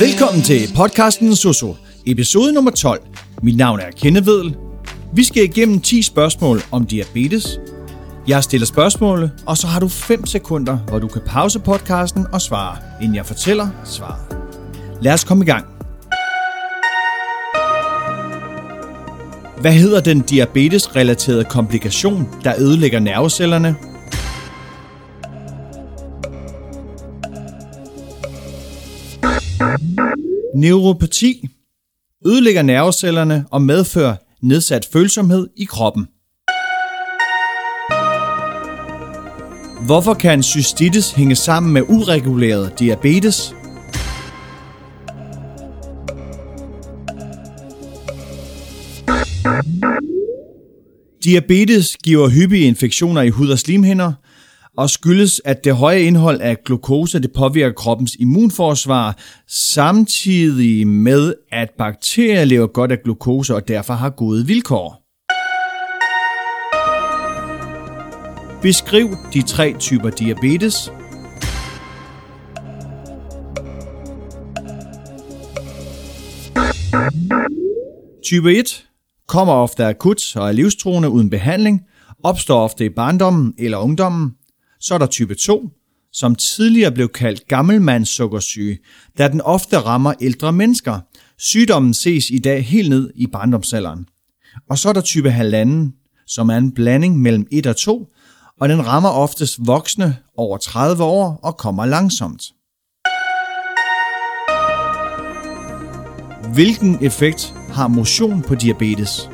Velkommen til podcasten Soso, episode nummer 12. Mit navn er Kendevedel. Vi skal igennem 10 spørgsmål om diabetes. Jeg stiller spørgsmålet, og så har du 5 sekunder, hvor du kan pause podcasten og svare, inden jeg fortæller svaret. Lad os komme i gang. Hvad hedder den diabetesrelaterede komplikation, der ødelægger nervecellerne Neuropati ødelægger nervecellerne og medfører nedsat følsomhed i kroppen. Hvorfor kan cystitis hænge sammen med ureguleret diabetes? Diabetes giver hyppige infektioner i hud og slimhinder, og skyldes, at det høje indhold af glukose det påvirker kroppens immunforsvar, samtidig med, at bakterier lever godt af glukose og derfor har gode vilkår. Beskriv de tre typer diabetes. Type 1 kommer ofte akut og er livstruende uden behandling, opstår ofte i barndommen eller ungdommen. Så er der type 2, som tidligere blev kaldt gammelmandssukkersyge, da den ofte rammer ældre mennesker. Sygdommen ses i dag helt ned i barndomsalderen. Og så er der type 1,5, som er en blanding mellem 1 og 2, og den rammer oftest voksne over 30 år og kommer langsomt. Hvilken effekt har motion på diabetes?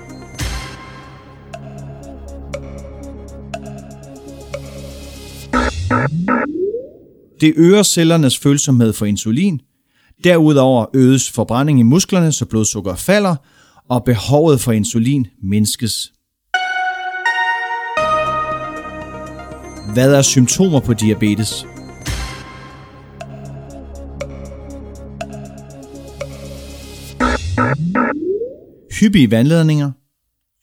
Det øger cellernes følsomhed for insulin. Derudover øges forbrænding i musklerne, så blodsukker falder, og behovet for insulin mindskes. Hvad er symptomer på diabetes? Hyppige vandladninger,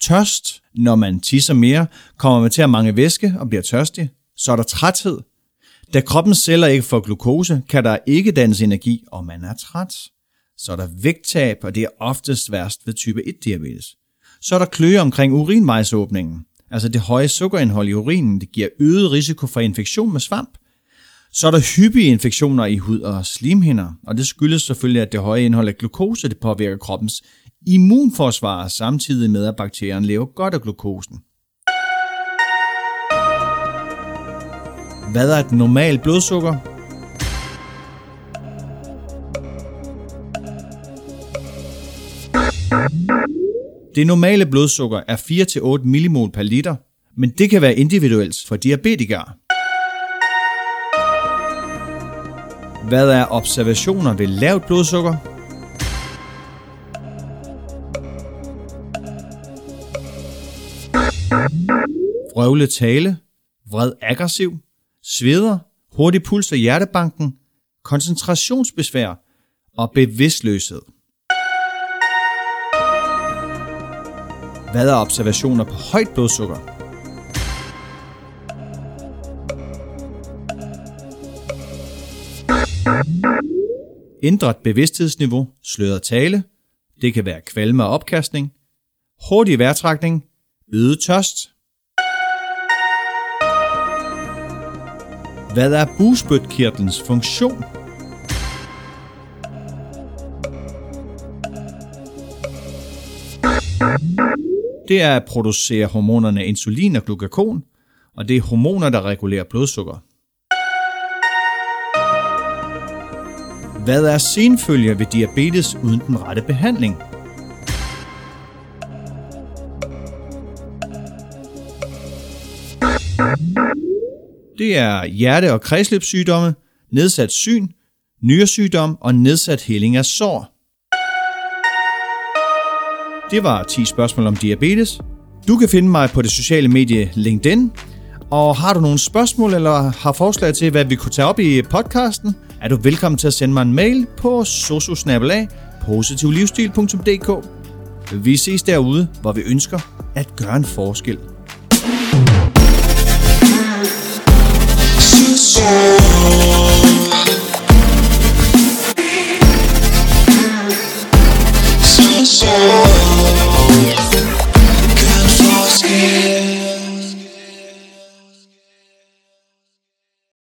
tørst, når man tisser mere, kommer man til at mange væske og bliver tørstig. Så er der træthed. Da kroppens celler ikke får glukose, kan der ikke dannes energi, og man er træt. Så er der vægttab, og det er oftest værst ved type 1-diabetes. Så er der kløe omkring urinvejsåbningen. Altså det høje sukkerindhold i urinen, det giver øget risiko for infektion med svamp. Så er der hyppige infektioner i hud og slimhinder, og det skyldes selvfølgelig, at det høje indhold af glukose det påvirker kroppens immunforsvar, samtidig med at bakterien lever godt af glukosen. Hvad er et normalt blodsukker? Det normale blodsukker er 4-8 millimol per liter, men det kan være individuelt for diabetikere. Hvad er observationer ved lavt blodsukker? Vrøvle tale, vred aggressiv, sveder, hurtig puls og hjertebanken, koncentrationsbesvær og bevidstløshed. Hvad er observationer på højt blodsukker? Ændret bevidsthedsniveau, sløret tale, det kan være kvalme og opkastning, hurtig vejrtrækning, øget tørst. Hvad er bugspytkirtlens funktion? Det er at producere hormonerne insulin og glukagon, og det er hormoner, der regulerer blodsukker. Hvad er senfølger ved diabetes uden den rette behandling? Det er hjerte- og kredsløbssygdomme, nedsat syn, nyresygdom og nedsat heling af sår. Det var 10 spørgsmål om diabetes. Du kan finde mig på det sociale medie LinkedIn. Og har du nogle spørgsmål eller har forslag til, hvad vi kunne tage op i podcasten, er du velkommen til at sende mig en mail på sososnabelag.positivlivsstil.dk. Vi ses derude, hvor vi ønsker at gøre en forskel. soul.